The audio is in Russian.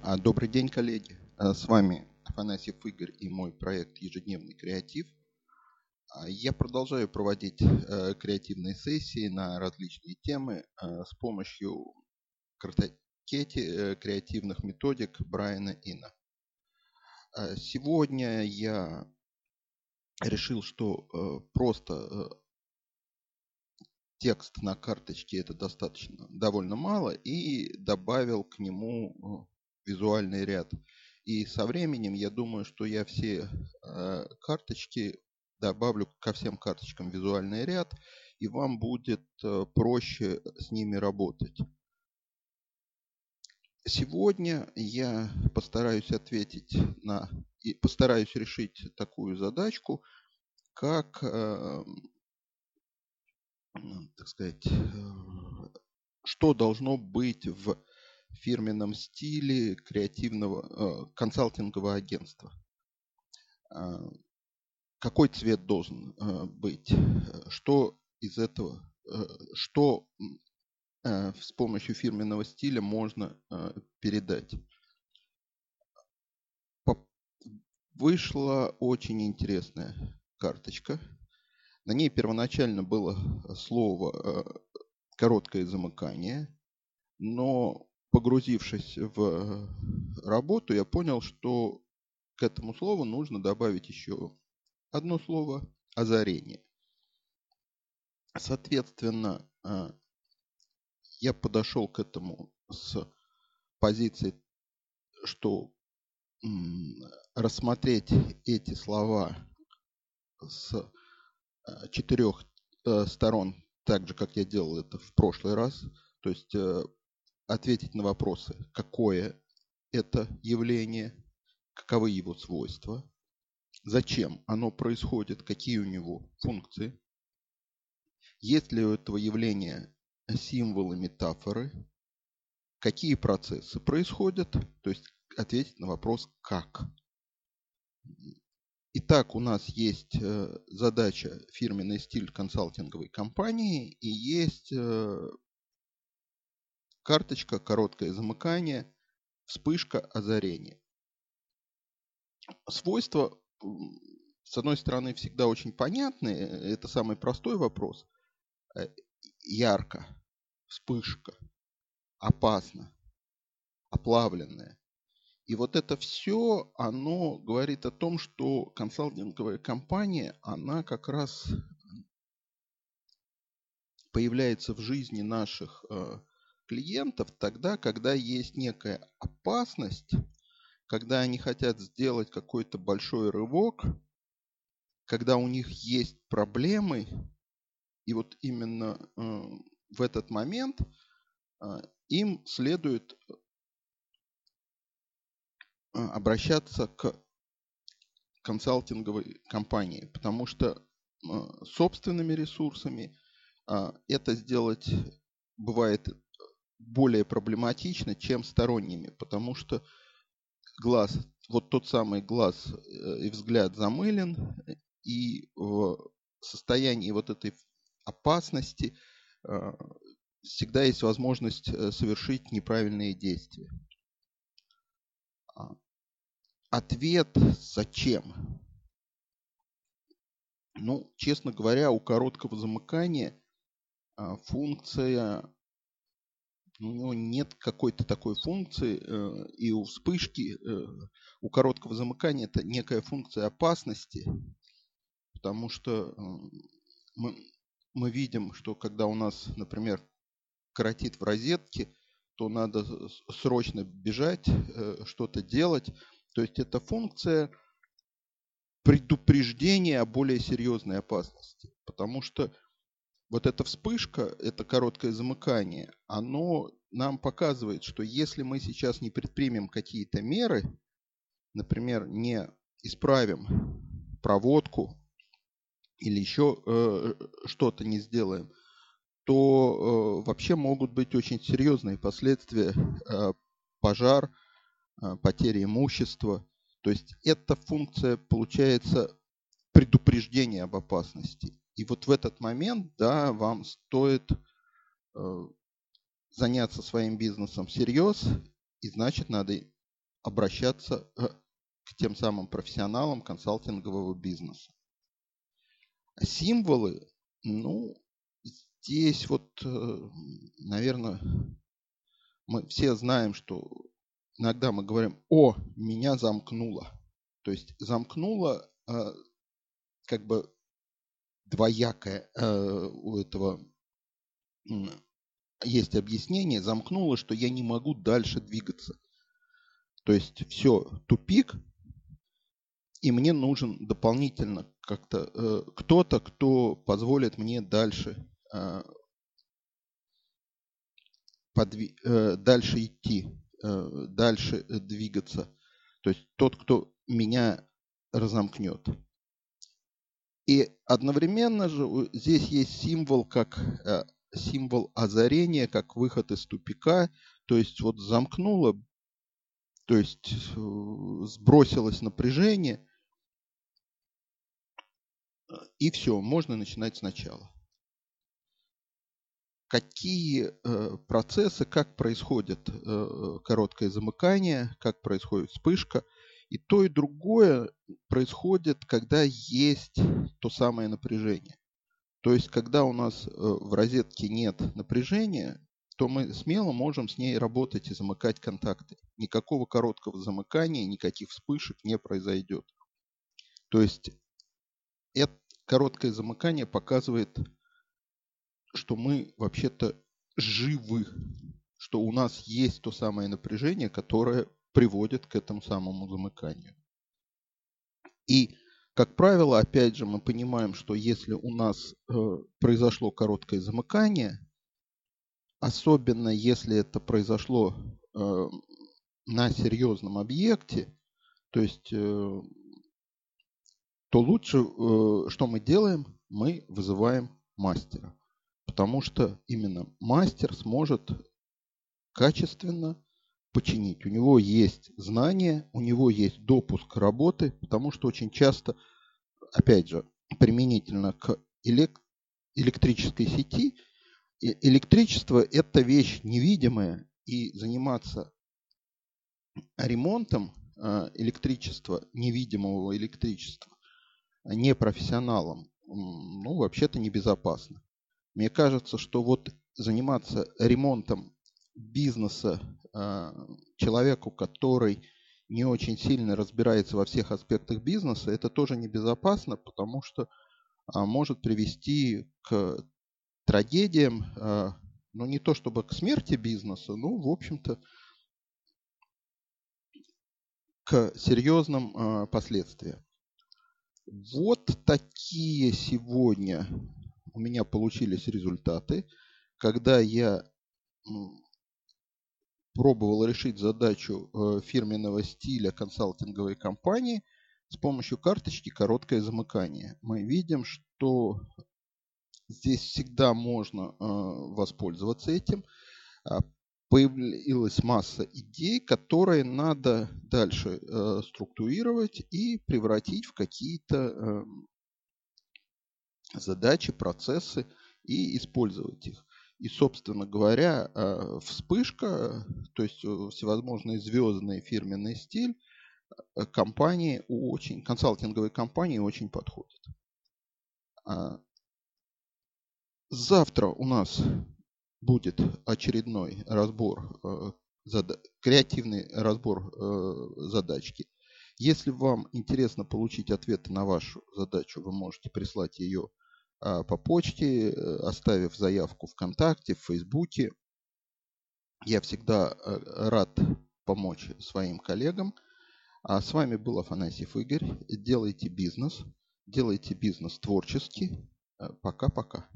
А, добрый день, коллеги. А, с вами Афанасьев Игорь и мой проект «Ежедневный креатив». А, я продолжаю проводить э, креативные сессии на различные темы э, с помощью картотеки э, креативных методик Брайана Ина. Сегодня я решил, что просто текст на карточке это достаточно довольно мало и добавил к нему визуальный ряд. И со временем я думаю, что я все э, карточки добавлю ко всем карточкам визуальный ряд, и вам будет э, проще с ними работать. Сегодня я постараюсь ответить на и постараюсь решить такую задачку, как, э, так сказать, что должно быть в фирменном стиле креативного э, консалтингового агентства. Э, какой цвет должен э, быть? Что из этого, э, что э, с помощью фирменного стиля можно э, передать? Вышла очень интересная карточка. На ней первоначально было слово э, короткое замыкание, но погрузившись в э, работу, я понял, что к этому слову нужно добавить еще одно слово – озарение. Соответственно, э, я подошел к этому с позиции, что рассмотреть эти слова с э, четырех сторон, так же, как я делал это в прошлый раз. То есть ответить на вопросы, какое это явление, каковы его свойства, зачем оно происходит, какие у него функции, есть ли у этого явления символы, метафоры, какие процессы происходят, то есть ответить на вопрос «как». Итак, у нас есть э, задача фирменный стиль консалтинговой компании и есть э, карточка, короткое замыкание, вспышка, озарение. Свойства, с одной стороны, всегда очень понятны. Это самый простой вопрос. Э, ярко, вспышка, опасно, оплавленное. И вот это все, оно говорит о том, что консалтинговая компания, она как раз появляется в жизни наших э, клиентов тогда, когда есть некая опасность, когда они хотят сделать какой-то большой рывок, когда у них есть проблемы, и вот именно э, в этот момент э, им следует э, обращаться к консалтинговой компании, потому что э, собственными ресурсами э, это сделать бывает более проблематично, чем сторонними, потому что глаз, вот тот самый глаз э, и взгляд замылен, и в состоянии вот этой опасности э, всегда есть возможность э, совершить неправильные действия. А, ответ зачем? Ну, честно говоря, у короткого замыкания функция у него нет какой-то такой функции, э, и у вспышки, э, у короткого замыкания это некая функция опасности, потому что э, мы, мы видим, что когда у нас, например, коротит в розетке, то надо срочно бежать, что-то делать. То есть это функция предупреждения о более серьезной опасности. Потому что вот эта вспышка, это короткое замыкание, оно нам показывает, что если мы сейчас не предпримем какие-то меры, например, не исправим проводку или еще э, что-то не сделаем, то э, вообще могут быть очень серьезные последствия э, пожар, э, потери имущества. То есть эта функция получается предупреждение об опасности. И вот в этот момент, да, вам стоит э, заняться своим бизнесом всерьез, и значит надо обращаться э, к тем самым профессионалам консалтингового бизнеса. Символы, ну, здесь вот, э, наверное, мы все знаем, что иногда мы говорим, о, меня замкнуло. То есть замкнуло э, как бы двоякое у этого есть объяснение, замкнуло, что я не могу дальше двигаться. То есть все, тупик, и мне нужен дополнительно как-то э, кто-то, кто позволит мне дальше, э, подви, э, дальше идти, э, дальше двигаться. То есть тот, кто меня разомкнет. И одновременно же здесь есть символ как э, символ озарения, как выход из тупика. То есть вот замкнуло, то есть э, сбросилось напряжение, и все, можно начинать сначала. Какие э, процессы, как происходит короткое замыкание, как происходит вспышка. И то, и другое происходит, когда есть то самое напряжение. То есть, когда у нас э, в розетке нет напряжения, то мы смело можем с ней работать и замыкать контакты. Никакого короткого замыкания, никаких вспышек не произойдет. То есть это короткое замыкание показывает, что мы вообще-то живы, что у нас есть то самое напряжение, которое приводит к этому самому замыканию. И, как правило, опять же, мы понимаем, что если у нас э, произошло короткое замыкание, особенно если это произошло э, на серьезном объекте, то есть э, то лучше, что мы делаем, мы вызываем мастера. Потому что именно мастер сможет качественно починить. У него есть знания, у него есть допуск работы, потому что очень часто, опять же, применительно к электрической сети, электричество – это вещь невидимая, и заниматься ремонтом э, электричества, невидимого электричества, непрофессионалам, ну, вообще-то небезопасно. Мне кажется, что вот заниматься ремонтом бизнеса человеку, который не очень сильно разбирается во всех аспектах бизнеса, это тоже небезопасно, потому что а, может привести к трагедиям, э, ну не то чтобы к смерти бизнеса, ну в общем-то к серьезным последствиям. Вот такие сегодня у меня получились результаты, когда я пробовал решить задачу э, фирменного стиля консалтинговой компании с помощью карточки «Короткое замыкание». Мы видим, что здесь всегда можно э, воспользоваться этим. А, появилась масса идей, которые надо дальше э, структурировать и превратить в какие-то э, задачи, процессы и использовать их. И, собственно говоря, э, вспышка, то есть э, всевозможные звездные фирменный стиль, э, компании очень, консалтинговые компании очень подходят. А, завтра у нас будет очередной разбор, креативный разбор задачки. Если вам интересно получить ответы на вашу задачу, вы можете прислать ее по почте, э, оставив заявку ВКонтакте, в Фейсбуке. Я всегда рад помочь своим коллегам. А с вами был Афанасьев Игорь. Делайте бизнес, делайте бизнес творчески. Пока-пока.